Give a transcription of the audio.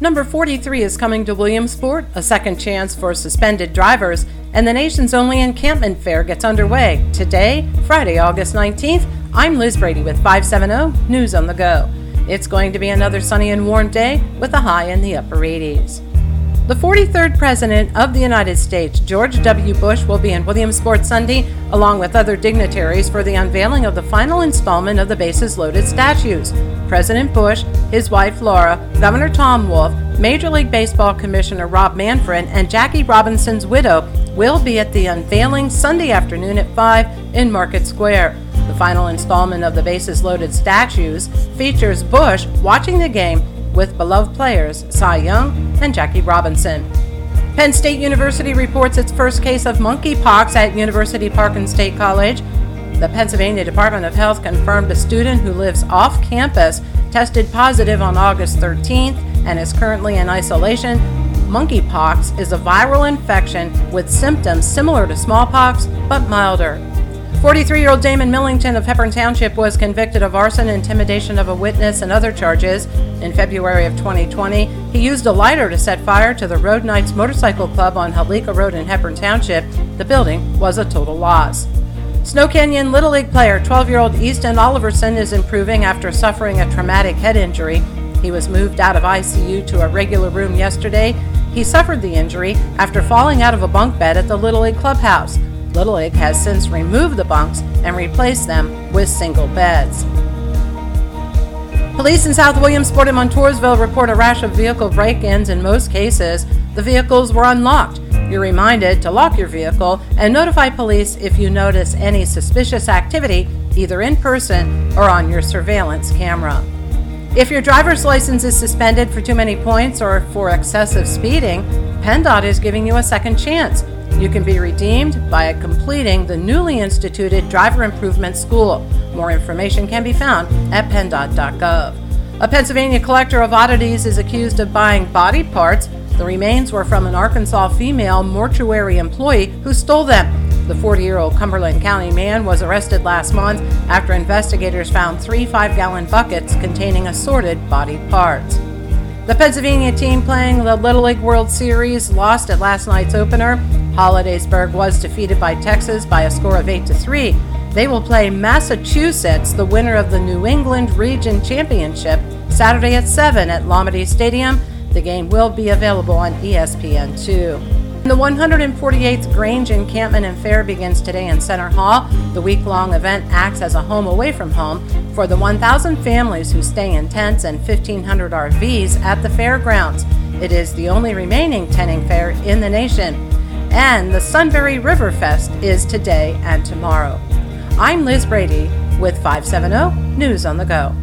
Number 43 is coming to Williamsport, a second chance for suspended drivers, and the nation's only encampment fair gets underway today, Friday, August 19th. I'm Liz Brady with 570 News on the Go. It's going to be another sunny and warm day with a high in the upper 80s. The 43rd President of the United States, George W. Bush, will be in Williamsport Sunday, along with other dignitaries, for the unveiling of the final installment of the Bases Loaded statues. President Bush, his wife Laura, Governor Tom Wolf, Major League Baseball Commissioner Rob Manfred, and Jackie Robinson's widow will be at the unveiling Sunday afternoon at 5 in Market Square. The final installment of the Bases Loaded statues features Bush watching the game with beloved players Cy Young and Jackie Robinson. Penn State University reports its first case of monkeypox at University Park and State College. The Pennsylvania Department of Health confirmed a student who lives off campus tested positive on August 13th and is currently in isolation. Monkeypox is a viral infection with symptoms similar to smallpox but milder. 43 year old Damon Millington of Hepburn Township was convicted of arson, intimidation of a witness, and other charges. In February of 2020, he used a lighter to set fire to the Road Knights Motorcycle Club on Halika Road in Hepburn Township. The building was a total loss. Snow Canyon Little League player 12 year old Easton Oliverson is improving after suffering a traumatic head injury. He was moved out of ICU to a regular room yesterday. He suffered the injury after falling out of a bunk bed at the Little League clubhouse. Little League has since removed the bunks and replaced them with single beds. Police in South Williamsport and Montoursville report a rash of vehicle break ins. In most cases, the vehicles were unlocked. You're reminded to lock your vehicle and notify police if you notice any suspicious activity, either in person or on your surveillance camera. If your driver's license is suspended for too many points or for excessive speeding, PennDOT is giving you a second chance. You can be redeemed by completing the newly instituted Driver Improvement School. More information can be found at penndot.gov. A Pennsylvania collector of oddities is accused of buying body parts. The remains were from an Arkansas female mortuary employee who stole them. The 40 year old Cumberland County man was arrested last month after investigators found three five gallon buckets containing assorted body parts. The Pennsylvania team playing the Little League World Series lost at last night's opener. Hollidaysburg was defeated by Texas by a score of 8 to 3. They will play Massachusetts, the winner of the New England Region Championship, Saturday at 7 at Lamade Stadium. The game will be available on ESPN2. The 148th Grange Encampment and Fair begins today in Centre Hall. The week long event acts as a home away from home for the 1,000 families who stay in tents and 1,500 RVs at the fairgrounds. It is the only remaining tenting fair in the nation. And the Sunbury River Fest is today and tomorrow. I'm Liz Brady with 570 News on the Go.